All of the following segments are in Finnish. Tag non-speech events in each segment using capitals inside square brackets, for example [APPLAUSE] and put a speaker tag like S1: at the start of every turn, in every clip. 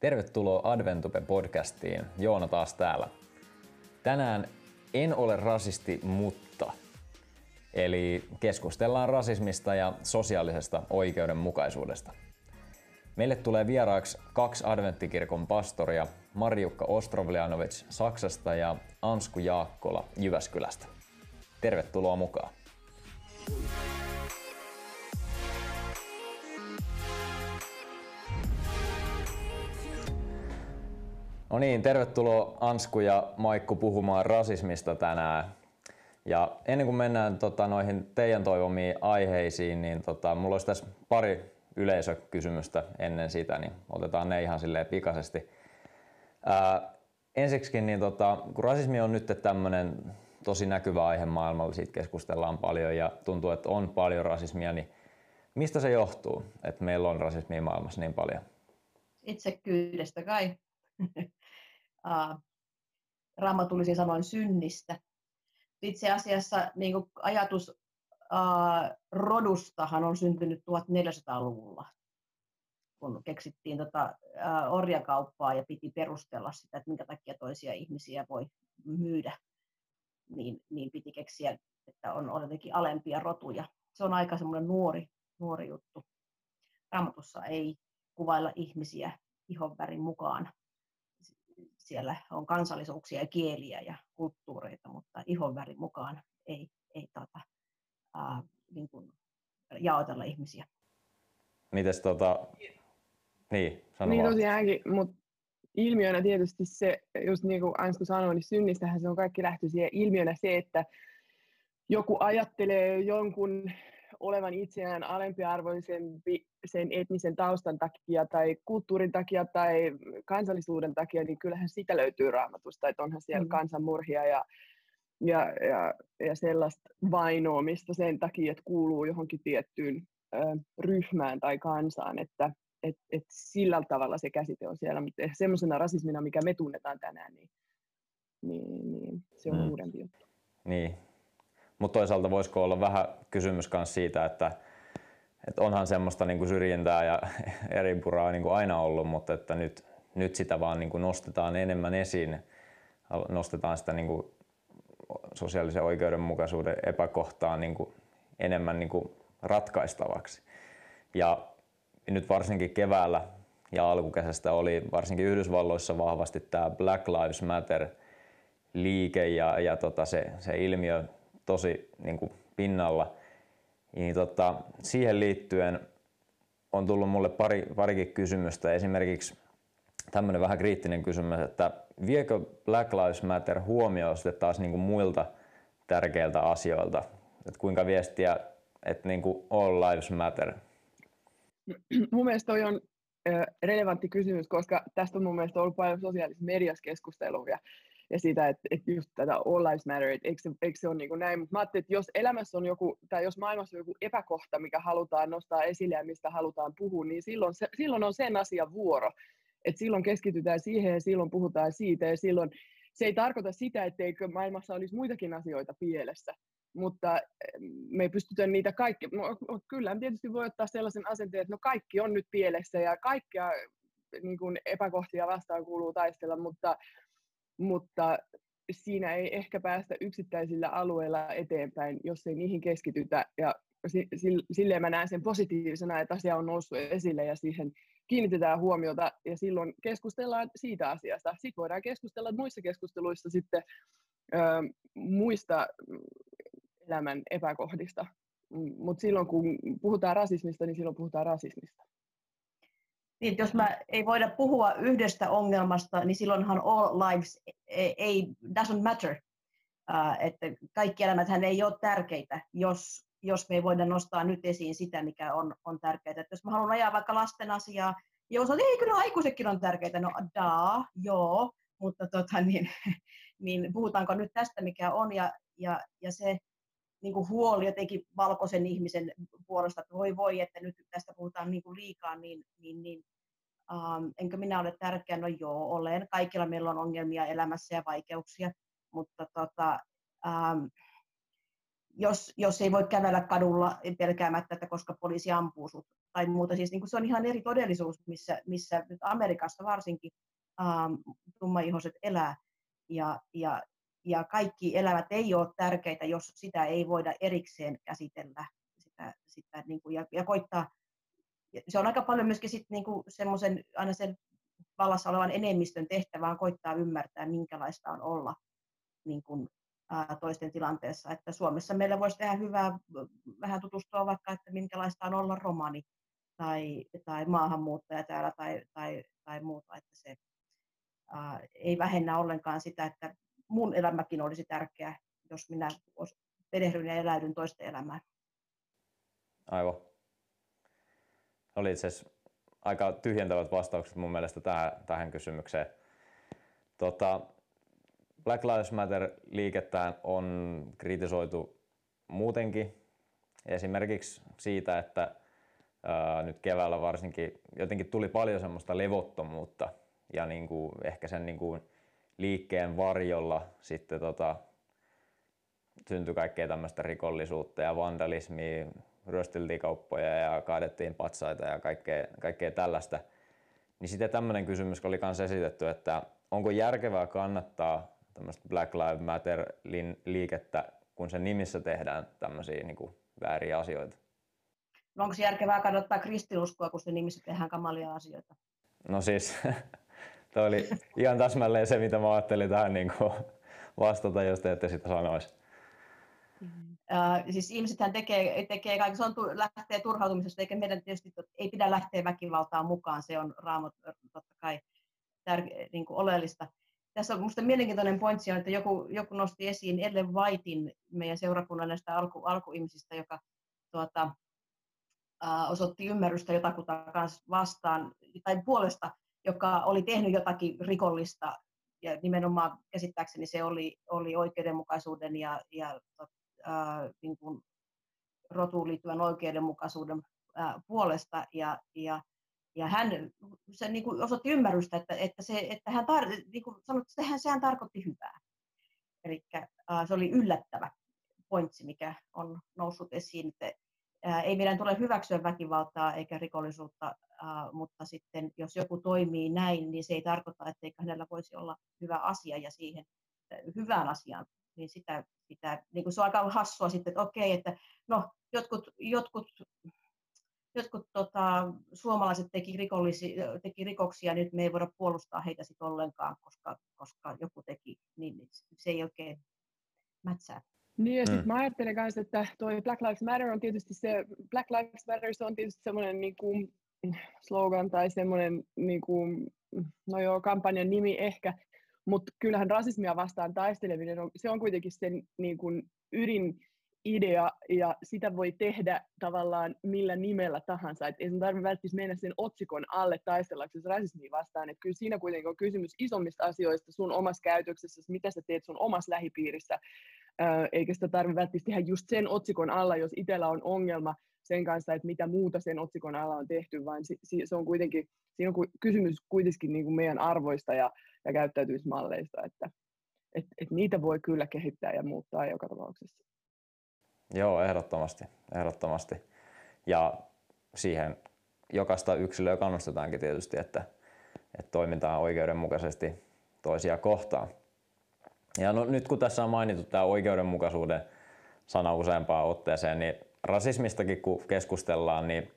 S1: Tervetuloa Adventube-podcastiin. Joona taas täällä. Tänään en ole rasisti, mutta. Eli keskustellaan rasismista ja sosiaalisesta oikeudenmukaisuudesta. Meille tulee vieraaksi kaksi adventtikirkon pastoria, Marjukka Ostrovljanovic Saksasta ja Ansku Jaakkola Jyväskylästä. Tervetuloa mukaan. No niin, tervetuloa Ansku ja Maikku puhumaan rasismista tänään. Ja ennen kuin mennään tota, noihin teidän toivomiin aiheisiin, niin tota, mulla olisi tässä pari yleisökysymystä ennen sitä, niin otetaan ne ihan silleen pikaisesti. Ää, ensiksikin, niin tota, kun rasismi on nyt tämmöinen tosi näkyvä aihe maailmalla, siitä keskustellaan paljon ja tuntuu, että on paljon rasismia, niin mistä se johtuu, että meillä on rasismia maailmassa niin paljon?
S2: Itsekyydestä kai. [LAUGHS] Raamatullisin sanoin synnistä. Itse asiassa niin ajatus uh, rodustahan on syntynyt 1400-luvulla, kun keksittiin tota, uh, orjakauppaa ja piti perustella sitä, että minkä takia toisia ihmisiä voi myydä, niin, niin piti keksiä, että on, on jotenkin alempia rotuja. Se on aika semmoinen nuori, nuori juttu. Raamatussa ei kuvailla ihmisiä ihonvärin mukaan. Siellä on kansallisuuksia ja kieliä ja kulttuureita, mutta ihonvärin mukaan ei, ei tota, ää, niin kuin jaotella ihmisiä.
S1: Mites tota, niin,
S3: sano Niin tosiaankin, mutta ilmiönä tietysti se, just niin kuin Ansku sanoi, niin synnistähän se on kaikki siihen ilmiönä se, että joku ajattelee jonkun olevan itseään alempiarvoisempi sen etnisen taustan takia tai kulttuurin takia tai kansallisuuden takia, niin kyllähän sitä löytyy raamatusta, että onhan siellä mm. kansanmurhia ja ja, ja, ja sellaista vainoamista sen takia, että kuuluu johonkin tiettyyn ö, ryhmään tai kansaan, että et, et sillä tavalla se käsite on siellä, mutta semmoisena rasismina, mikä me tunnetaan tänään, niin, niin, niin se on mm. uudempi juttu.
S1: Niin, mutta toisaalta voisiko olla vähän kysymys myös siitä, että, että onhan semmoista niin kuin syrjintää ja [LAUGHS] eri puraa niin kuin aina ollut, mutta että nyt, nyt sitä vaan niin kuin nostetaan enemmän esiin, nostetaan sitä niin kuin sosiaalisen oikeudenmukaisuuden epäkohtaa niin kuin enemmän niin kuin ratkaistavaksi. Ja nyt varsinkin keväällä ja alkukesästä oli varsinkin Yhdysvalloissa vahvasti tämä Black Lives Matter liike ja, ja tota se, se ilmiö tosi niin kuin pinnalla. Niin tota, siihen liittyen on tullut mulle pari, parikin kysymystä. Esimerkiksi tämmöinen vähän kriittinen kysymys, että viekö Black Lives Matter huomioon sitten taas niin kuin muilta tärkeiltä asioilta? Että kuinka viestiä, että niin kuin all lives matter?
S3: Mun mielestä toi on relevantti kysymys, koska tästä on mun mielestä ollut paljon sosiaalisessa mediassa keskustelua ja, sitä, että, että just tätä all lives matter, että eikö se, eikö se ole niin kuin näin, mutta mä ajattelin, että jos elämässä on joku, tai jos maailmassa on joku epäkohta, mikä halutaan nostaa esille ja mistä halutaan puhua, niin silloin, se, silloin on sen asian vuoro. Että silloin keskitytään siihen ja silloin puhutaan siitä ja silloin se ei tarkoita sitä, etteikö maailmassa olisi muitakin asioita pielessä, mutta me ei pystytä niitä kaikki, no, kyllä tietysti voi ottaa sellaisen asenteen, että no kaikki on nyt pielessä ja kaikkia niin kuin epäkohtia vastaan kuuluu taistella, mutta, mutta siinä ei ehkä päästä yksittäisillä alueilla eteenpäin, jos ei niihin keskitytä ja silleen mä näen sen positiivisena, että asia on noussut esille ja siihen kiinnitetään huomiota ja silloin keskustellaan siitä asiasta. Sitten voidaan keskustella muissa keskusteluissa sitten ö, muista elämän epäkohdista. Mutta silloin kun puhutaan rasismista, niin silloin puhutaan rasismista.
S2: Niin, jos mä ei voida puhua yhdestä ongelmasta, niin silloinhan all lives ei, doesn't matter. Uh, että kaikki elämät ei ole tärkeitä, jos jos me ei voida nostaa nyt esiin sitä, mikä on, on tärkeää. Että jos mä haluan ajaa vaikka lasten asiaa, ja jos ei kyllä aikuisetkin on tärkeitä, no daa, joo, mutta tota, niin, [LAUGHS] niin puhutaanko nyt tästä, mikä on, ja, ja, ja se niin kuin huoli jotenkin valkoisen ihmisen puolesta, että voi voi, että nyt tästä puhutaan niin kuin liikaa, niin, niin, niin um, enkö minä ole tärkeä? No joo, olen. Kaikilla meillä on ongelmia elämässä ja vaikeuksia, mutta tota, um, jos, jos ei voi kävellä kadulla pelkäämättä, että koska poliisi ampuu sut tai muuta. Siis niin kuin se on ihan eri todellisuus, missä, missä nyt Amerikassa varsinkin ähm, tummaihoiset elää. Ja, ja, ja kaikki elävät ei ole tärkeitä, jos sitä ei voida erikseen käsitellä sitä, sitä niin kuin, ja, ja koittaa. Se on aika paljon myöskin sit, niin kuin semmoisen, aina sen vallassa olevan enemmistön tehtävä on koittaa ymmärtää, minkälaista on olla niin kuin, ää, toisten tilanteessa. Että Suomessa meillä voisi tehdä hyvää vähän tutustua vaikka, että minkälaista on olla romani tai, tai maahanmuuttaja täällä tai, tai, tai muuta. Että se ää, ei vähennä ollenkaan sitä, että mun elämäkin olisi tärkeä, jos minä perehdyn ja eläydyn toisten elämään.
S1: Aivan. Oli itse asiassa aika tyhjentävät vastaukset mun mielestä tähän, tähän kysymykseen. Tota, Black Lives Matter-liikettään on kritisoitu muutenkin. Esimerkiksi siitä, että ää, nyt keväällä varsinkin jotenkin tuli paljon semmoista levottomuutta ja niin kuin ehkä sen niin kuin liikkeen varjolla sitten tota, syntyi kaikkea tämmöistä rikollisuutta ja vandalismia, ryösteltiin kauppoja ja kaadettiin patsaita ja kaikkea, kaikkea tällaista. Niin sitten tämmöinen kysymys oli myös esitetty, että onko järkevää kannattaa tämmöistä Black Lives Matter liikettä, kun sen nimissä tehdään tämmöisiä niin kuin vääriä asioita?
S2: No onko järkevää kannattaa kristinuskoa, kun sen nimissä tehdään kamalia asioita?
S1: No siis, [LAUGHS] toi oli ihan täsmälleen se, mitä mä ajattelin tähän niin kuin vastata, jos te ette sitä sanoisi.
S2: Uh, siis ihmisethän tekee, tekee kaiken, se on, lähtee turhautumisesta, eikä meidän tietysti ei pidä lähteä väkivaltaan mukaan, se on raamot totta kai tär, niin kuin oleellista. Tässä on minusta mielenkiintoinen pointsi että joku, joku nosti esiin Ellen Whitein, meidän seurakunnan näistä alku, alkuihmisistä, joka tuota, uh, osoitti ymmärrystä jotakuta kanssa vastaan, tai puolesta, joka oli tehnyt jotakin rikollista, ja nimenomaan käsittääkseni se oli, oli oikeudenmukaisuuden ja, ja ää, niin kuin rotuun liittyvän oikeudenmukaisuuden ää, puolesta ja, ja, ja hän se niin kuin osoitti ymmärrystä, että, että, se, että hän tar, niin kuin sanoi, että sehän, sehän tarkoitti hyvää. Eli se oli yllättävä pointsi, mikä on noussut esiin, että ää, ei meidän tule hyväksyä väkivaltaa eikä rikollisuutta, mutta sitten jos joku toimii näin, niin se ei tarkoita, että hänellä voisi olla hyvä asia ja siihen hyvään asiaan niin sitä pitää, niin kuin se on aika hassua sitten, että okei, että no jotkut, jotkut, jotkut tota, suomalaiset teki, rikollisi, teki rikoksia, nyt me ei voida puolustaa heitä sitten ollenkaan, koska, koska joku teki, niin se ei oikein mätsää.
S3: Niin ja sitten mm. mä ajattelen myös, että toi Black Lives Matter on tietysti se, Black Lives Matter se on tietysti semmoinen niin kuin slogan tai semmoinen, niin kuin, no joo, kampanjan nimi ehkä, mutta kyllähän rasismia vastaan taisteleminen, on, se on kuitenkin sen niin kuin idea ja sitä voi tehdä tavallaan millä nimellä tahansa. Et ei sen tarvitse välttämättä mennä sen otsikon alle taistellaksesi rasismia vastaan. Et kyllä siinä kuitenkin on kysymys isommista asioista sun omassa käytöksessä, mitä sä teet sun omassa lähipiirissä, eikä sitä tarvitse välttämättä tehdä just sen otsikon alla, jos itsellä on ongelma sen kanssa, että mitä muuta sen otsikon alla on tehty, vaan se on kuitenkin, siinä on kysymys kuitenkin niin kuin meidän arvoista ja, ja käyttäytymismalleista, että et, et niitä voi kyllä kehittää ja muuttaa joka tapauksessa.
S1: Joo, ehdottomasti, ehdottomasti. Ja siihen jokaista yksilöä kannustetaankin tietysti, että, että toimitaan oikeudenmukaisesti toisia kohtaan. Ja no, nyt kun tässä on mainittu tämä oikeudenmukaisuuden sana useampaan otteeseen, niin rasismistakin kun keskustellaan, niin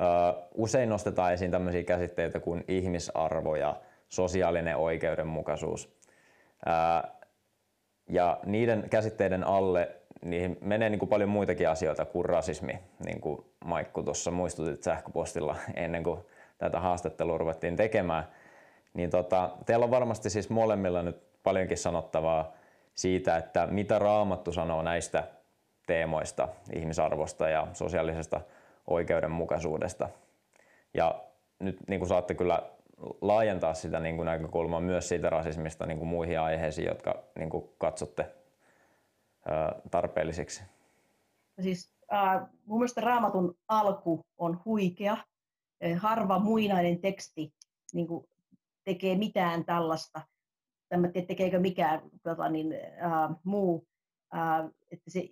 S1: ö, usein nostetaan esiin tämmöisiä käsitteitä kuin ihmisarvo ja sosiaalinen oikeudenmukaisuus. Ö, ja niiden käsitteiden alle niihin menee niin kuin paljon muitakin asioita kuin rasismi, niin kuin Maikku tuossa muistutit sähköpostilla ennen kuin tätä haastattelua ruvettiin tekemään. Niin tota, teillä on varmasti siis molemmilla nyt paljonkin sanottavaa siitä, että mitä Raamattu sanoo näistä teemoista, ihmisarvosta ja sosiaalisesta oikeudenmukaisuudesta. Ja nyt niin kuin saatte kyllä laajentaa sitä niin kuin näkökulmaa myös siitä rasismista niin kuin muihin aiheisiin, jotka niin kuin katsotte tarpeellisiksi.
S2: Siis, äh, mun mielestä raamatun alku on huikea. Harva muinainen teksti niin kuin tekee mitään tällaista. Tämä tekeekö mikään tota, niin, äh, muu. Äh, että se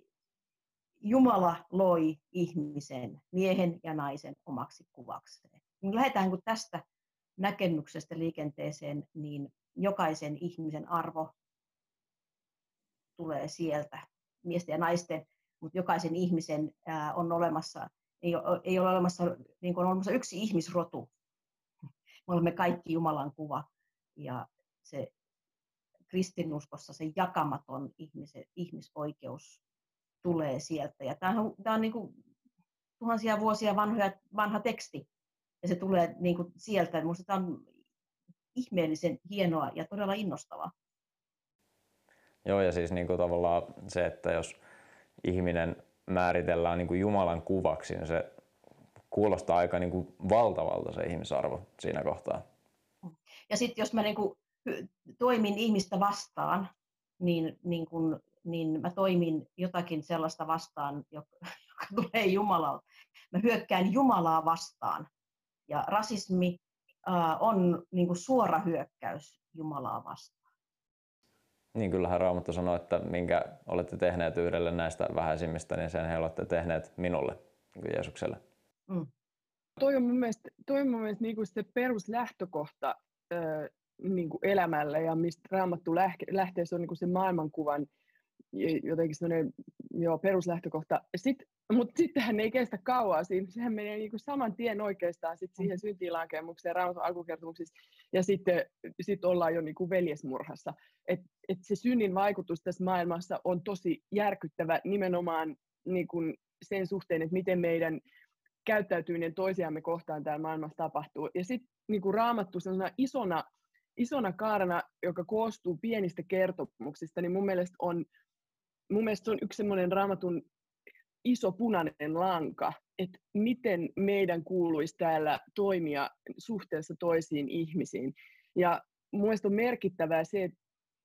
S2: Jumala loi ihmisen, miehen ja naisen omaksi kuvakseen. Niin lähdetään kun tästä näkemyksestä liikenteeseen, niin jokaisen ihmisen arvo tulee sieltä, miesten ja naisten, mutta jokaisen ihmisen on olemassa, ei ole, ei ole olemassa, niin kuin on olemassa yksi ihmisrotu. Me olemme kaikki Jumalan kuva ja se kristinuskossa se jakamaton ihmisen, ihmisoikeus tulee sieltä. Ja tämä on, tämä on niin kuin tuhansia vuosia vanhoja, vanha teksti, ja se tulee niin kuin sieltä. Minusta tämä on ihmeellisen hienoa ja todella innostavaa.
S1: Joo, ja siis niin kuin tavallaan se, että jos ihminen määritellään niin kuin Jumalan kuvaksi, niin se kuulostaa aika niin kuin valtavalta se ihmisarvo siinä kohtaa.
S2: Ja sitten jos mä niin kuin toimin ihmistä vastaan, niin, niin, kun, niin mä toimin jotakin sellaista vastaan, joka, joka tulee Jumalalta. Mä hyökkään Jumalaa vastaan. Ja rasismi äh, on niin kuin suora hyökkäys Jumalaa vastaan.
S1: Niin kyllähän Raamattu sanoi, että minkä olette tehneet yhdelle näistä vähäisimmistä, niin sen he olette tehneet minulle, niin kuin Jeesukselle. Mm.
S3: Toi on mun mielestä, toi on mun mielestä niin kuin se peruslähtökohta niin kuin elämälle ja mistä raamattu lähtee, se on niin kuin se maailmankuvan jotenkin sellainen joo, peruslähtökohta. Sit, mutta sittenhän ei kestä kauaa siinä, sehän menee niin kuin saman tien oikeastaan sit siihen syntiinlankemukseen raamatun alkukertomuksissa ja sitten sit ollaan jo niin kuin veljesmurhassa. Et, et se synnin vaikutus tässä maailmassa on tosi järkyttävä nimenomaan niin kuin sen suhteen, että miten meidän käyttäytyminen toisiamme kohtaan täällä maailmassa tapahtuu. Ja sitten niin kuin raamattu isona isona kaarena, joka koostuu pienistä kertomuksista, niin mun mielestä on, mun mielestä se on yksi semmoinen raamatun iso punainen lanka, että miten meidän kuuluisi täällä toimia suhteessa toisiin ihmisiin. Ja mun mielestä on merkittävää se,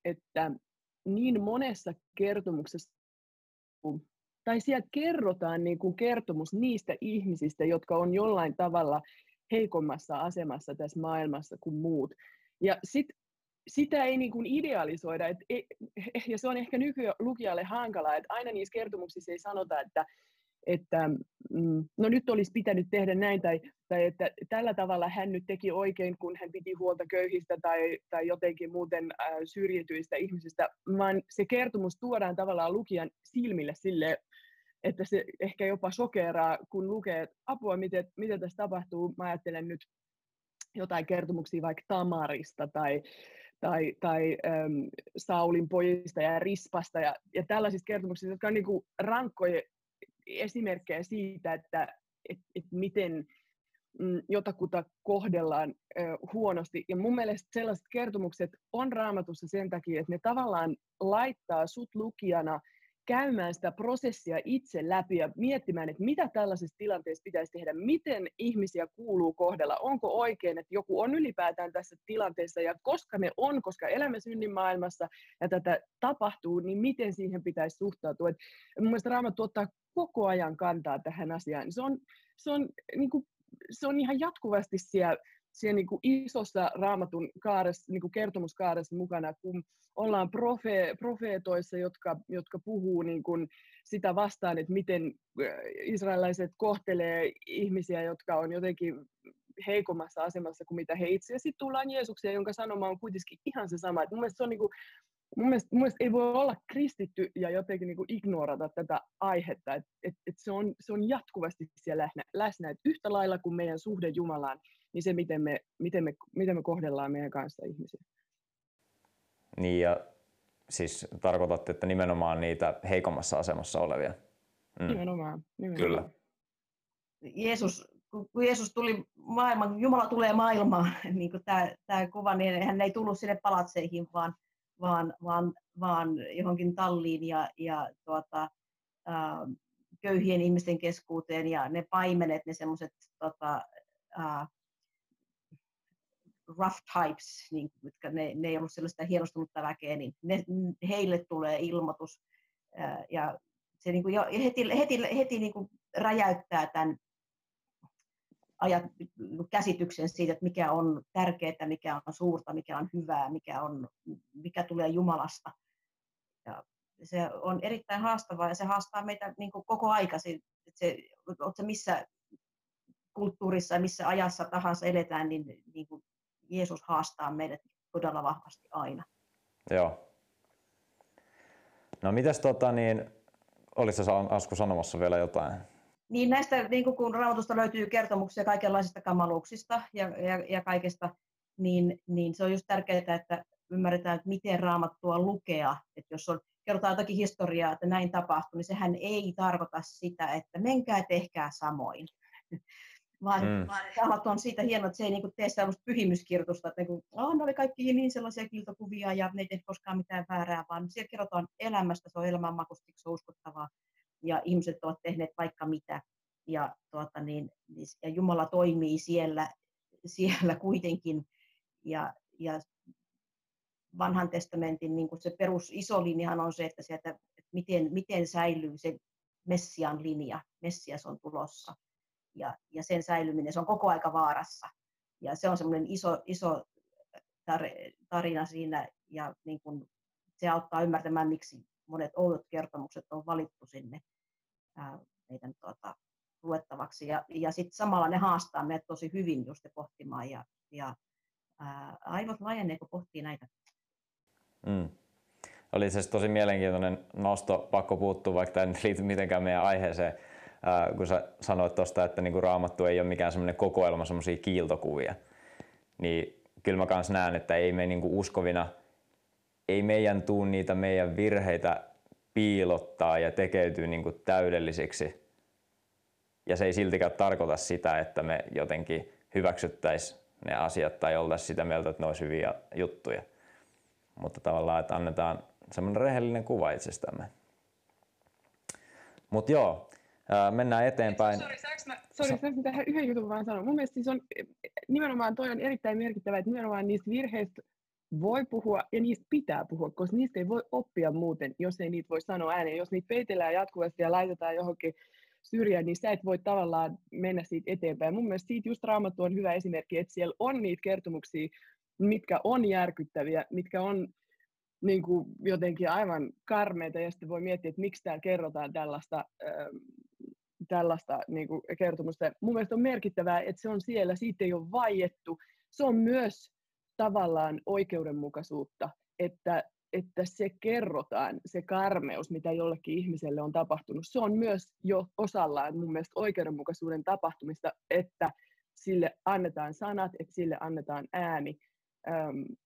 S3: että niin monessa kertomuksessa, tai siellä kerrotaan niin kuin kertomus niistä ihmisistä, jotka on jollain tavalla heikommassa asemassa tässä maailmassa kuin muut. Ja sit, sitä ei niin kuin idealisoida, et, ja se on ehkä nykylukijalle hankalaa, että aina niissä kertomuksissa ei sanota, että, että mm, no nyt olisi pitänyt tehdä näin, tai, tai että tällä tavalla hän nyt teki oikein, kun hän piti huolta köyhistä tai, tai jotenkin muuten syrjityistä ihmisistä, vaan se kertomus tuodaan tavallaan lukijan silmille sille, että se ehkä jopa sokeraa, kun lukee, että apua, miten, miten tässä tapahtuu. Mä ajattelen nyt jotain kertomuksia vaikka Tamarista tai, tai, tai äm, Saulin pojista ja Rispasta ja, ja tällaisista kertomuksista, jotka on niin kuin rankkoja esimerkkejä siitä, että et, et miten mm, jotakuta kohdellaan ö, huonosti. Ja mun mielestä sellaiset kertomukset on raamatussa sen takia, että ne tavallaan laittaa sut lukijana – käymään sitä prosessia itse läpi ja miettimään, että mitä tällaisessa tilanteessa pitäisi tehdä, miten ihmisiä kuuluu kohdella, onko oikein, että joku on ylipäätään tässä tilanteessa ja koska ne on, koska elämme synnin maailmassa ja tätä tapahtuu, niin miten siihen pitäisi suhtautua. Et mun mielestä Raamattu ottaa koko ajan kantaa tähän asiaan. Se on, se on, niin kuin, se on ihan jatkuvasti siellä siellä niin isossa raamatun kaaressa, niin kertomuskaaressa mukana, kun ollaan profe, profeetoissa, jotka, jotka puhuu niin kuin sitä vastaan, että miten äh, israelaiset kohtelee ihmisiä, jotka on jotenkin heikommassa asemassa kuin mitä he itse. Ja sitten tullaan Jeesukseen, jonka sanoma on kuitenkin ihan se sama. Et mun mielestä se on niin kuin, mun mielestä, mun mielestä ei voi olla kristitty ja jotenkin niin kuin ignorata tätä aihetta, että et, et se, on, se on jatkuvasti siellä läsnä, läsnä. Et yhtä lailla kuin meidän suhde Jumalaan, niin se, miten me, miten me, miten me kohdellaan meidän kanssa ihmisiä.
S1: Niin ja siis tarkoitatte, että nimenomaan niitä heikommassa asemassa olevia.
S3: Mm. Nimenomaan, nimenomaan.
S1: Kyllä.
S2: Jeesus, kun Jeesus tuli maailman, Jumala tulee maailmaan, [LAUGHS] niin kuin tämä, tämä kuva, niin hän ei tullut sinne palatseihin, vaan, vaan, vaan, vaan johonkin talliin ja, ja tuota, äh, köyhien ihmisten keskuuteen ja ne paimenet, ne semmoiset tota, äh, rough types, niin, mitkä ne, ne ei ollut sellaista hienostunutta väkeä, niin ne, heille tulee ilmoitus. Ja se niin kuin jo heti, heti, heti niin kuin räjäyttää tämän ajat, käsityksen siitä, että mikä on tärkeää, mikä on suurta, mikä on hyvää, mikä, on, mikä tulee Jumalasta. Ja se on erittäin haastavaa ja se haastaa meitä niin kuin koko aika. Se, se, se missä kulttuurissa ja missä ajassa tahansa eletään, niin, niin kuin Jeesus haastaa meidät todella vahvasti aina.
S1: Joo. No mitäs tota niin, olisi Asku sanomassa vielä jotain?
S2: Niin näistä, niin kuin kun raamatusta löytyy kertomuksia kaikenlaisista kamaluuksista ja, ja, ja kaikesta, niin, niin se on just tärkeää, että ymmärretään, että miten raamattua lukea. Että jos on, kerrotaan jotakin historiaa, että näin tapahtui, niin sehän ei tarkoita sitä, että menkää tehkää samoin. [LAUGHS] vaan, mm. vaan raamattu on siitä hienoa, että se ei niin kuin tee sellaista pyhimyskirjoitusta, että niin oh, ne oli kaikki niin sellaisia kiltokuvia ja ne ei tee koskaan mitään väärää, vaan siellä kerrotaan elämästä, se on elämänmakusta, se on uskottavaa ja ihmiset ovat tehneet vaikka mitä. Ja, tuota, niin, ja Jumala toimii siellä, siellä kuitenkin. Ja, ja vanhan testamentin niin kuin se perus iso linjahan on se, että, sieltä, että miten, miten säilyy se Messian linja, Messias on tulossa. Ja, ja sen säilyminen, se on koko aika vaarassa. Ja se on semmoinen iso, iso tarina siinä. Ja niin kuin se auttaa ymmärtämään, miksi monet oudot kertomukset on valittu sinne meidän tuota, luettavaksi. Ja, ja sitten samalla ne haastaa meidät tosi hyvin just pohtimaan ja, ja ää, aivot laajenee, kun pohtii näitä.
S1: Mm. Oli se tosi mielenkiintoinen nosto, pakko puuttua, vaikka tämä ei liity mitenkään meidän aiheeseen, ää, kun sä sanoit tuosta, että niinku raamattu ei ole mikään semmoinen kokoelma semmoisia kiiltokuvia. Niin kyllä mä kanssa näen, että ei me niinku uskovina, ei meidän tuu niitä meidän virheitä piilottaa ja tekeytyy niinku täydellisiksi. Ja se ei siltikään tarkoita sitä, että me jotenkin hyväksyttäisiin ne asiat tai oltaisiin sitä mieltä, että ne olisi hyviä juttuja. Mutta tavallaan, että annetaan semmoinen rehellinen kuva itsestämme. Mutta joo, mennään eteenpäin.
S3: Sori, saanko saanko tähän yhden jutun vaan sanoa? Mun mielestä siis on, nimenomaan toi on erittäin merkittävä, että nimenomaan niistä virheistä voi puhua ja niistä pitää puhua, koska niistä ei voi oppia muuten, jos ei niitä voi sanoa ääneen. Jos niitä peitellään jatkuvasti ja laitetaan johonkin syrjään, niin sä et voi tavallaan mennä siitä eteenpäin. Mun mielestä siitä just Raamattu on hyvä esimerkki, että siellä on niitä kertomuksia, mitkä on järkyttäviä, mitkä on niin kuin jotenkin aivan karmeita, ja sitten voi miettiä, että miksi täällä kerrotaan tällaista, äh, tällaista niin kuin kertomusta. Mun mielestä on merkittävää, että se on siellä, siitä ei ole vaiettu. Se on myös tavallaan oikeudenmukaisuutta, että, että se kerrotaan, se karmeus, mitä jollekin ihmiselle on tapahtunut, se on myös jo osallaan mun mielestä oikeudenmukaisuuden tapahtumista, että sille annetaan sanat, että sille annetaan ääni,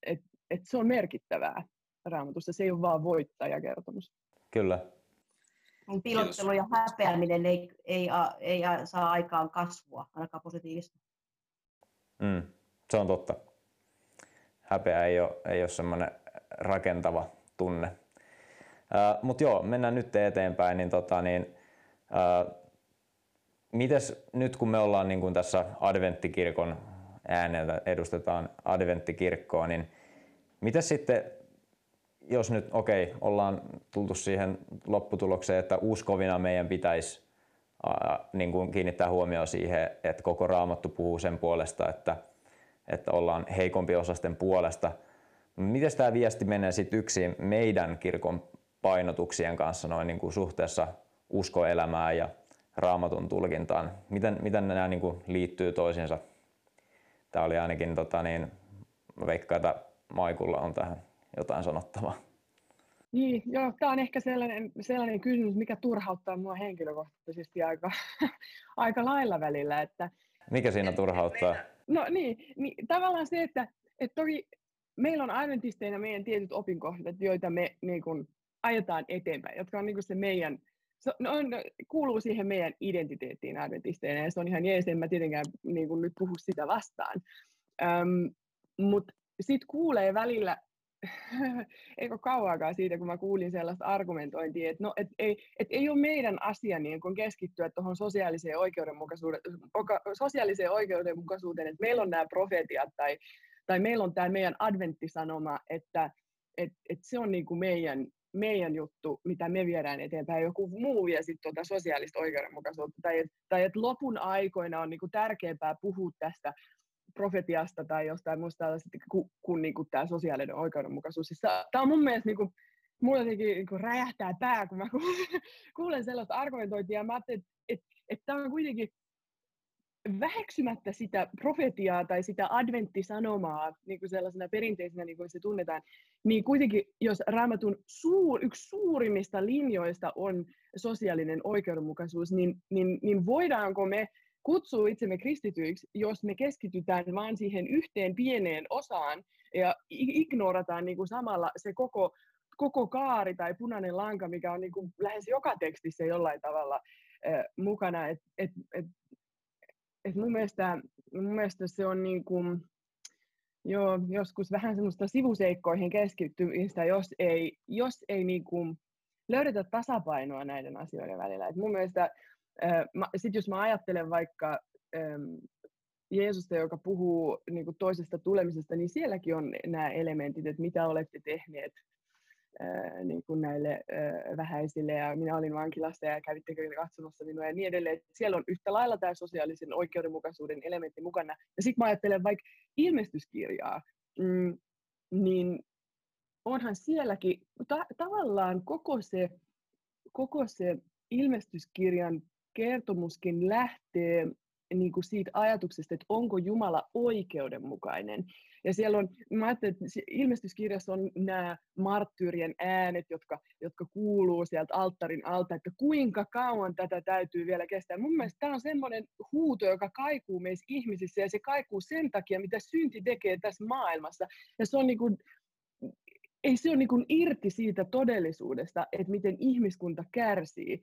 S3: että et se on merkittävää raamatussa, se ei ole vaan voittajakertomus.
S1: Kyllä.
S2: Pilottelu ja häpeäminen ei, ei, ei, ei saa aikaan kasvua, ainakaan positiivista.
S1: Mm, se on totta. Häpeä ei ole, ei ole semmoinen rakentava tunne. Mutta joo, mennään nyt eteenpäin. Niin tota, niin, uh, mites nyt kun me ollaan niin kun tässä adventtikirkon äänellä edustetaan adventtikirkkoa, niin mitä sitten, jos nyt okei, okay, ollaan tultu siihen lopputulokseen, että uskovina meidän pitäisi uh, niin kuin kiinnittää huomioon siihen, että koko raamattu puhuu sen puolesta, että, että ollaan heikompi osasten puolesta – Miten tämä viesti menee sitten yksin meidän kirkon painotuksien kanssa noin niin kuin suhteessa uskoelämään ja raamatun tulkintaan? Miten, miten nämä niin kuin liittyy toisiinsa? Tämä oli ainakin, tota, niin, veikkaan, että Maikulla on tähän jotain sanottavaa.
S3: Niin, joo, tämä on ehkä sellainen, sellainen kysymys, mikä turhauttaa minua henkilökohtaisesti aika, [LAUGHS] aika lailla välillä. Että,
S1: mikä siinä turhauttaa?
S3: No niin, niin tavallaan se, että, että toki meillä on adventisteina meidän tietyt opinkohdat, joita me niin kuin, ajetaan eteenpäin, jotka on niin se meidän, se on, kuuluu siihen meidän identiteettiin adventisteina, ja se on ihan jees, en mä tietenkään niin kuin, nyt puhu sitä vastaan. Mutta sitten kuulee välillä, eikö kauaakaan siitä, kun mä kuulin sellaista argumentointia, että no, et ei, et ei ole meidän asia niin kun keskittyä tuohon sosiaaliseen oikeudenmukaisuuteen, sosiaaliseen oikeudenmukaisuuteen, että meillä on nämä profetiat tai tai meillä on tämä meidän adventtisanoma, että et, et se on niinku meidän, meidän juttu, mitä me viedään eteenpäin, joku muu vie sitten tuota sosiaalista oikeudenmukaisuutta, tai että tai et lopun aikoina on niinku tärkeämpää puhua tästä profetiasta tai jostain muusta tällaisesta kuin, kuin niinku tämä sosiaalinen oikeudenmukaisuus. Siis tämä on mun mielestä niinku mulla jotenkin niin räjähtää pää, kun mä [LAUGHS] kuulen, kuulen sellaista argumentointia. Mä ajattelin, että, että, että tämä on kuitenkin väheksymättä sitä profetiaa tai sitä adventtisanomaa niin kuin sellaisena perinteisenä, niin kuin se tunnetaan, niin kuitenkin jos raamatun suur, yksi suurimmista linjoista on sosiaalinen oikeudenmukaisuus, niin, niin, niin voidaanko me kutsua itsemme kristityiksi, jos me keskitytään vain siihen yhteen pieneen osaan ja ignorataan niin kuin samalla se koko, koko kaari tai punainen lanka, mikä on niin kuin lähes joka tekstissä jollain tavalla äh, mukana. Et, et, et et mun, mielestä, mun mielestä se on niin kuin, joo, joskus vähän semmoista sivuseikkoihin keskittymistä, jos ei, jos ei niin kuin löydetä tasapainoa näiden asioiden välillä. Et mun mielestä, äh, sit jos mä ajattelen vaikka Jeesusta, joka puhuu niin kuin toisesta tulemisesta, niin sielläkin on nämä elementit, että mitä olette tehneet niin kuin näille vähäisille ja minä olin vankilassa ja kävittekö katsomassa minua ja niin edelleen. Siellä on yhtä lailla tämä sosiaalisen oikeudenmukaisuuden elementti mukana. Ja sitten mä ajattelen vaikka ilmestyskirjaa, mm, niin onhan sielläkin ta- tavallaan koko se, koko se ilmestyskirjan kertomuskin lähtee niin kuin siitä ajatuksesta, että onko Jumala oikeudenmukainen. Ja siellä on, mä ajattelin, että ilmestyskirjassa on nämä marttyyrien äänet, jotka, jotka kuuluu sieltä alttarin alta, että kuinka kauan tätä täytyy vielä kestää. Mun mielestä tämä on semmoinen huuto, joka kaikuu meissä ihmisissä, ja se kaikuu sen takia, mitä synti tekee tässä maailmassa. Ja se on niin kuin, ei se ole niin kuin irti siitä todellisuudesta, että miten ihmiskunta kärsii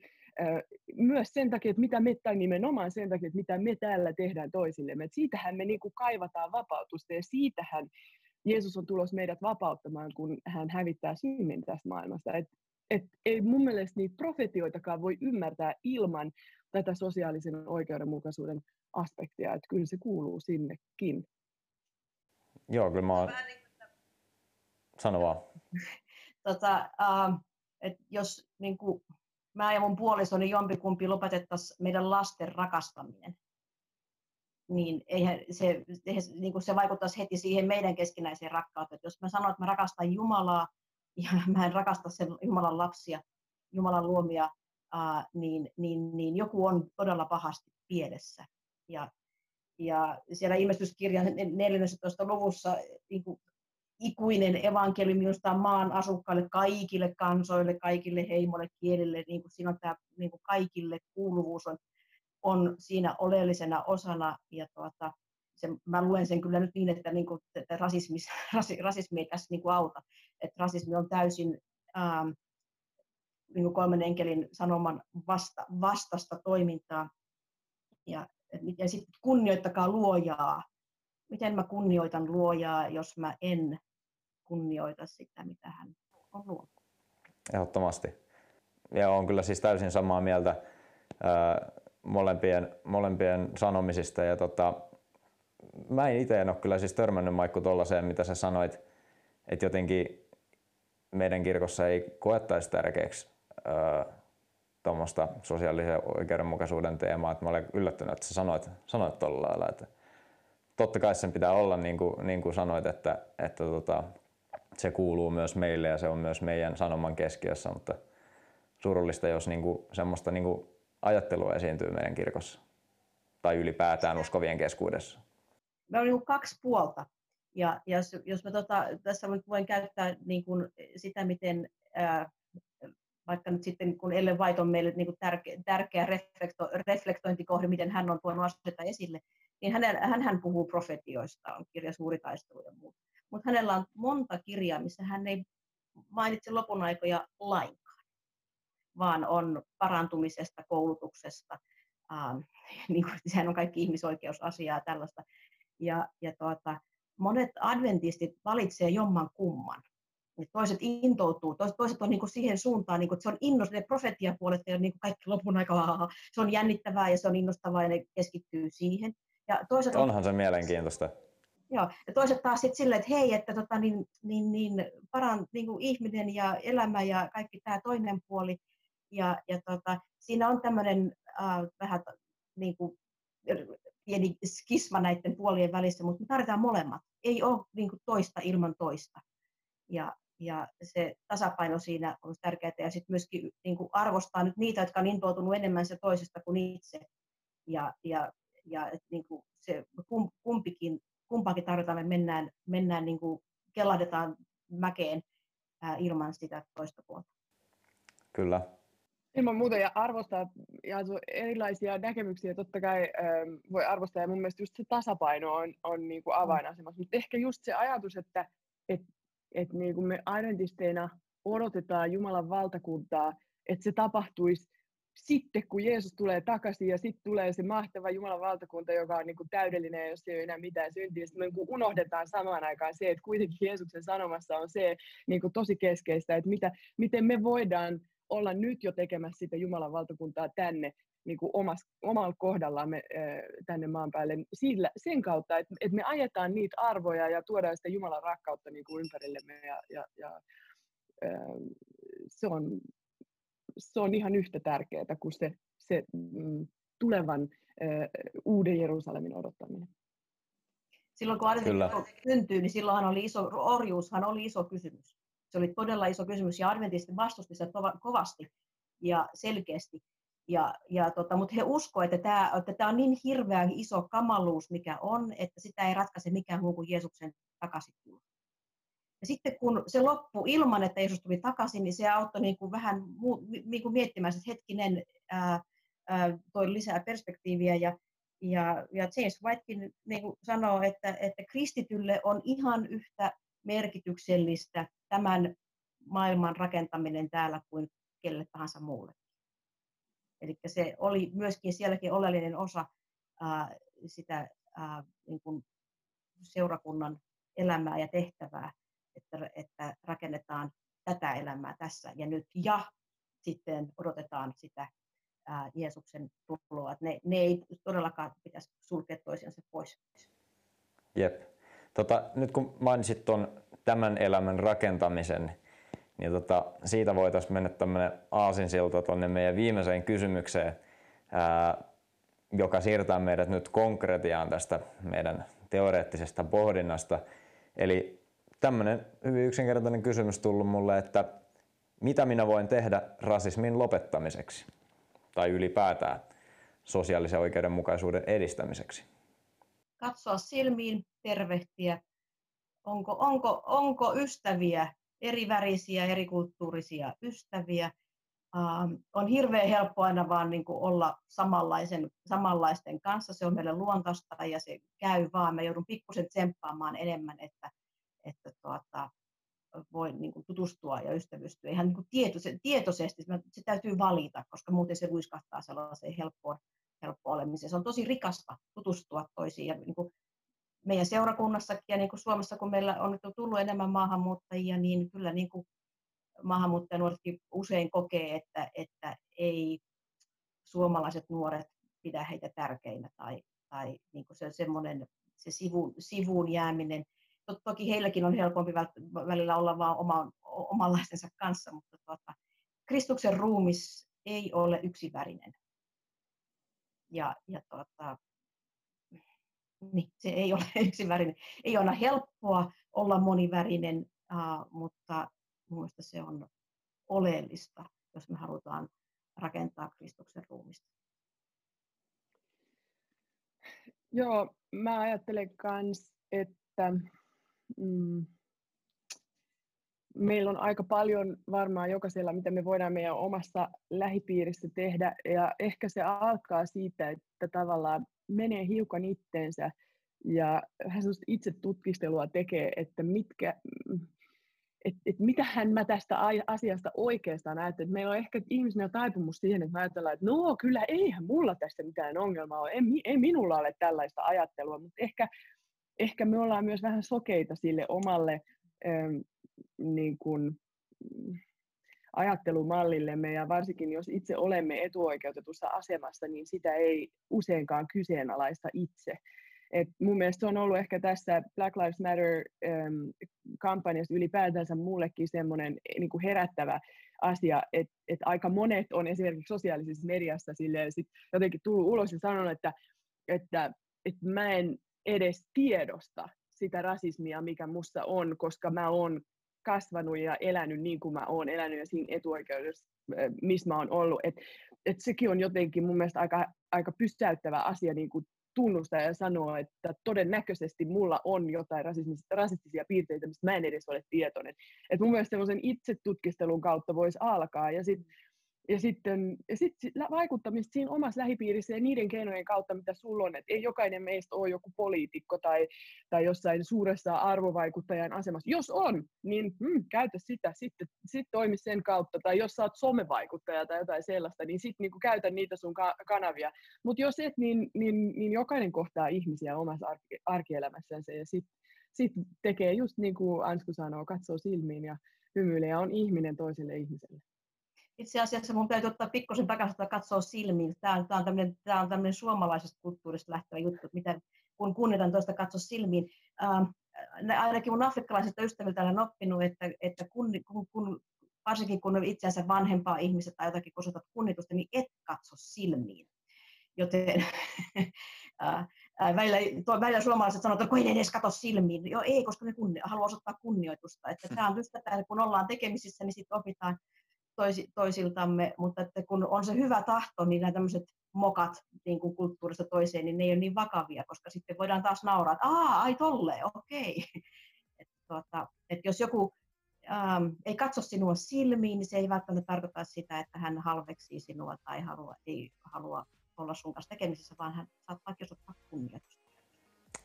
S3: myös sen takia, että mitä me, tai nimenomaan sen takia, että mitä me täällä tehdään toisillemme. Että siitähän me niin kuin kaivataan vapautusta ja siitähän Jeesus on tulos meidät vapauttamaan, kun hän hävittää synnin tästä maailmasta. Et, et ei mun mielestä niitä profetioitakaan voi ymmärtää ilman tätä sosiaalisen oikeudenmukaisuuden aspektia, että kyllä se kuuluu sinnekin.
S1: Joo, kyllä mä oon... Sano vaan. [LAUGHS]
S2: tota, uh, et jos niin kuin, mä ja mun puolisoni jompikumpi lopetettaisiin meidän lasten rakastaminen, niin eihän se, eihän, niin kuin se vaikuttaisi heti siihen meidän keskinäiseen rakkauteen. Jos mä sanon, että mä rakastan Jumalaa [LAUGHS] ja mä en rakasta sen Jumalan lapsia, Jumalan luomia, ää, niin, niin, niin joku on todella pahasti pielessä. Ja, ja siellä ilmestyskirjan 14. luvussa niin kuin ikuinen evankeliumi on maan asukkaille, kaikille kansoille, kaikille heimoille, kielille, niin kuin siinä on tämä niin kuin kaikille kuuluvuus on, on siinä oleellisena osana, ja tuota, se, mä luen sen kyllä nyt niin, että, niin kuin, että rasismi, rasismi ei tässä niin kuin auta, että rasismi on täysin ähm, niin kuin kolmen enkelin sanoman vasta, vastasta toimintaa, ja, ja sitten kunnioittakaa luojaa, miten mä kunnioitan luojaa, jos mä en kunnioita sitä, mitä hän on luonut.
S1: Ehdottomasti. Ja on kyllä siis täysin samaa mieltä ää, molempien, molempien sanomisista. Ja tota, mä en itse en ole kyllä siis törmännyt Maikku tuollaiseen, mitä sä sanoit, että jotenkin meidän kirkossa ei koettaisi tärkeäksi tuommoista sosiaalisen oikeudenmukaisuuden teemaa. Että mä olen yllättynyt, että sä sanoit, sanoit tuolla lailla, että totta kai sen pitää olla niin kuin, niin kuin sanoit, että, että tota, se kuuluu myös meille ja se on myös meidän sanoman keskiössä, mutta surullista, jos niinku semmoista niinku ajattelua esiintyy meidän kirkossa tai ylipäätään uskovien keskuudessa.
S2: Me on niinku kaksi puolta. Ja, ja jos, mä tota, tässä voin käyttää niin kuin sitä, miten ää, vaikka nyt sitten kun Ellen White on meille niin kuin tärkeä, tärkeä reflekto, reflektointikohde, miten hän on tuonut asioita esille, niin hän, hän puhuu profetioista, on kirja Suuri taistelu ja muut mutta hänellä on monta kirjaa, missä hän ei mainitse lopun aikoja lainkaan, vaan on parantumisesta, koulutuksesta, ähm, [LAUGHS] niin kuin, sehän on kaikki ihmisoikeusasiaa tällaista. Ja, ja tuota, monet adventistit valitsee jomman kumman. toiset intoutuu, toiset, toiset on niin kuin siihen suuntaan, niin kuin, että se on innos, ne profetiapuolet ja niin kuin kaikki lopun aika, se on jännittävää ja se on innostavaa ja ne keskittyy siihen. Ja
S1: toiset Onhan on, se mielenkiintoista.
S2: Joo. Ja toiset taas sitten silleen, että hei, että tota, niin, niin, niin, paran, niin kuin ihminen ja elämä ja kaikki tämä toinen puoli. Ja, ja tota, siinä on tämmöinen äh, vähän niin kuin, pieni skisma näiden puolien välissä, mutta me tarvitaan molemmat. Ei ole niin kuin, toista ilman toista. Ja, ja se tasapaino siinä on tärkeää ja sitten myöskin niin kuin arvostaa nyt niitä, jotka on intoutunut enemmän se toisesta kuin itse ja, ja, ja et niin kuin se kumpikin, kumpaakin tarvitaan, me mennään, mennään niin kuin kellahdetaan mäkeen ää, ilman sitä toista puolta.
S1: Kyllä.
S3: Ilman muuta ja arvostaa ja erilaisia näkemyksiä totta kai ähm, voi arvostaa ja mun mielestä just se tasapaino on, on niin kuin avainasemassa. Mutta ehkä just se ajatus, että et, et niin kuin me adventisteina odotetaan Jumalan valtakuntaa, että se tapahtuisi sitten, kun Jeesus tulee takaisin ja sitten tulee se mahtava Jumalan valtakunta, joka on niin kuin täydellinen, jos ei ole enää mitään syntiä. Sitten me niin unohdetaan samaan aikaan se, että kuitenkin Jeesuksen sanomassa on se niin kuin tosi keskeistä, että mitä, miten me voidaan olla nyt jo tekemässä sitä Jumalan valtakuntaa tänne niin kuin omas, omalla kohdallamme tänne maan päälle sillä, sen kautta, että, että me ajetaan niitä arvoja ja tuodaan sitä Jumalan rakkautta niin kuin ympärillemme ja, ja, ja se, on, se on ihan yhtä tärkeää kuin se, se mm, tulevan uuden Jerusalemin odottaminen.
S2: Silloin kun adventti syntyy, niin silloinhan oli iso, orjuushan oli iso kysymys. Se oli todella iso kysymys ja adventistit vastusti sitä kovasti ja selkeästi. Ja, ja tota, mutta he uskoivat, että tämä, että tämä on niin hirveän iso kamaluus, mikä on, että sitä ei ratkaise mikään muu kuin Jeesuksen takaisin tulo. Ja sitten kun se loppui ilman, että Jeesus tuli takaisin, niin se auttoi niin kuin vähän niin kuin miettimään, että hetkinen ää, ää, toi lisää perspektiiviä. Ja, ja, ja James Whitekin niin kuin sanoo, että, että kristitylle on ihan yhtä merkityksellistä tämän maailman rakentaminen täällä kuin kelle tahansa muulle. Eli se oli myöskin sielläkin oleellinen osa ää, sitä ää, niin kuin seurakunnan elämää ja tehtävää, että, että rakennetaan tätä elämää tässä ja nyt ja sitten odotetaan sitä ää, Jeesuksen tuloa. Ne, ne ei todellakaan pitäisi sulkea toisiansa pois.
S1: Jep. Tota, nyt kun mainitsit tuon tämän elämän rakentamisen, niin tota, siitä voitaisiin mennä tämmöinen aasinsilta tuonne meidän viimeiseen kysymykseen, ää, joka siirtää meidät nyt konkretiaan tästä meidän teoreettisesta pohdinnasta. Eli tämmöinen hyvin yksinkertainen kysymys tullut mulle, että mitä minä voin tehdä rasismin lopettamiseksi tai ylipäätään sosiaalisen oikeudenmukaisuuden edistämiseksi?
S2: Katsoa silmiin, tervehtiä. Onko, onko, onko ystäviä, eri värisiä, eri kulttuurisia ystäviä? Uh, on hirveän helppo aina vaan niin kuin olla samanlaisen, samanlaisten kanssa. Se on meille luontaista ja se käy vaan. Mä joudun pikkusen tsemppaamaan enemmän, että, että tuota, voi niin kuin tutustua ja ystävystyä ihan niin kuin tietoisesti. Se täytyy valita, koska muuten se luiskahtaa sellaiseen helppoon, helppo olemiseen. Se on tosi rikasta tutustua toisiin ja niin kuin meidän seurakunnassakin ja niin kuin Suomessa, kun meillä on nyt tullut enemmän maahanmuuttajia, niin kyllä niin kuin maahanmuuttajanuoretkin usein kokee, että, että ei suomalaiset nuoret pidä heitä tärkeinä tai, tai niin kuin se semmoinen se sivu, sivuun jääminen. Toki heilläkin on helpompi välillä olla vaan oma, omanlaistensa kanssa, mutta tuota, Kristuksen ruumis ei ole yksivärinen. Ja, ja tuota, niin se ei ole [LAUGHS] yksivärinen. Ei ole helppoa olla monivärinen, uh, mutta mielestäni se on oleellista, jos me halutaan rakentaa Kristuksen ruumista.
S3: Joo, mä ajattelen myös, että mm, meillä on aika paljon varmaan jokaisella, mitä me voidaan meidän omassa lähipiirissä tehdä, ja ehkä se alkaa siitä, että tavallaan menee hiukan itteensä ja hän itse tutkistelua tekee, että mitkä, että et mitähän mä tästä asiasta oikeastaan ajattelen. Meillä on ehkä ihmisenä taipumus siihen, että ajatellaan, että no kyllä eihän mulla tästä mitään ongelmaa ole, ei, ei minulla ole tällaista ajattelua, mutta ehkä, ehkä me ollaan myös vähän sokeita sille omalle ähm, niin kuin, ajattelumallillemme ja varsinkin jos itse olemme etuoikeutetussa asemassa, niin sitä ei useinkaan kyseenalaista itse. Et mun mielestä se on ollut ehkä tässä Black Lives Matter-kampanjassa ylipäätänsä mullekin semmoinen niin kuin herättävä asia, että et aika monet on esimerkiksi sosiaalisessa mediassa silleen sit jotenkin tullut ulos ja sanonut, että, että, että mä en edes tiedosta sitä rasismia, mikä musta on, koska mä oon kasvanut ja elänyt niin kuin mä oon elänyt ja siinä etuoikeudessa, missä mä oon ollut. Et, et sekin on jotenkin mun mielestä aika, aika pysäyttävä asia niin kuin tunnustaa ja sanoa, että todennäköisesti mulla on jotain rasistisia piirteitä, mistä mä en edes ole tietoinen. Et mun mielestä semmoisen itsetutkistelun kautta voisi alkaa ja sitten ja sitten ja sit vaikuttamista siinä omassa lähipiirissä ja niiden keinojen kautta, mitä sulla on. Että ei jokainen meistä ole joku poliitikko tai, tai jossain suuressa arvovaikuttajan asemassa. Jos on, niin mm, käytä sitä, sitten sit toimi sen kautta. Tai jos sä oot somevaikuttaja tai jotain sellaista, niin sitten niinku käytä niitä sun ka- kanavia. Mutta jos et, niin, niin, niin jokainen kohtaa ihmisiä omassa arki- arkielämässänsä ja sitten sit tekee just niin kuin Ansku sanoo, katsoo silmiin ja hymyilee ja on ihminen toiselle ihmiselle
S2: itse asiassa mun täytyy ottaa pikkusen takaisin ja katsoa silmiin. Tämä on, tämä on, tämmöinen, tämä on tämmöinen suomalaisesta kulttuurista lähtevä juttu, miten, kun kunnitan toista katsoa silmiin. Ähm, ainakin mun afrikkalaisilta ystäviltä olen oppinut, että, että kun, kun, kun, varsinkin kun itseänsä vanhempaa ihmiset tai jotakin osoitat kunnitusta, niin et katso silmiin. Joten [LAUGHS] äh, välillä, tuo, välillä suomalaiset sanoo, että kun ei edes katso silmiin. Joo, ei, koska ne kunni, haluaa osoittaa kunnioitusta. Että tämä on just tätä, kun ollaan tekemisissä, niin sitten opitaan toisi, toisiltamme, mutta että kun on se hyvä tahto, niin nämä tämmöiset mokat niin kuin kulttuurista toiseen, niin ne ei ole niin vakavia, koska sitten voidaan taas nauraa, että aa, ai tolleen, okei. [LAUGHS] Et, tuota, et jos joku ähm, ei katso sinua silmiin, niin se ei välttämättä tarkoita sitä, että hän halveksii sinua tai halua, ei halua olla sun kanssa tekemisissä, vaan hän saattaa osoittaa kunnioitusta.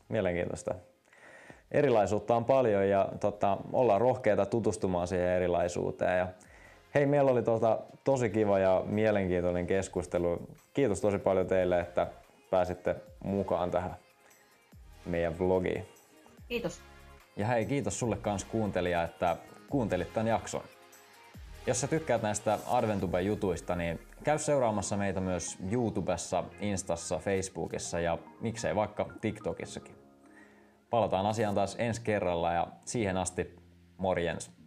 S1: Mielenkiintoista. Erilaisuutta on paljon ja tota, ollaan rohkeita tutustumaan siihen erilaisuuteen. Ja Hei, meillä oli tuota, tosi kiva ja mielenkiintoinen keskustelu. Kiitos tosi paljon teille, että pääsitte mukaan tähän meidän vlogiin.
S2: Kiitos.
S1: Ja hei, kiitos sulle kans kuuntelija, että kuuntelit tämän jakson. Jos sä tykkäät näistä Adventube-jutuista, niin käy seuraamassa meitä myös YouTubessa, Instassa, Facebookissa ja miksei vaikka TikTokissakin. Palataan asiaan taas ensi kerralla ja siihen asti morjens.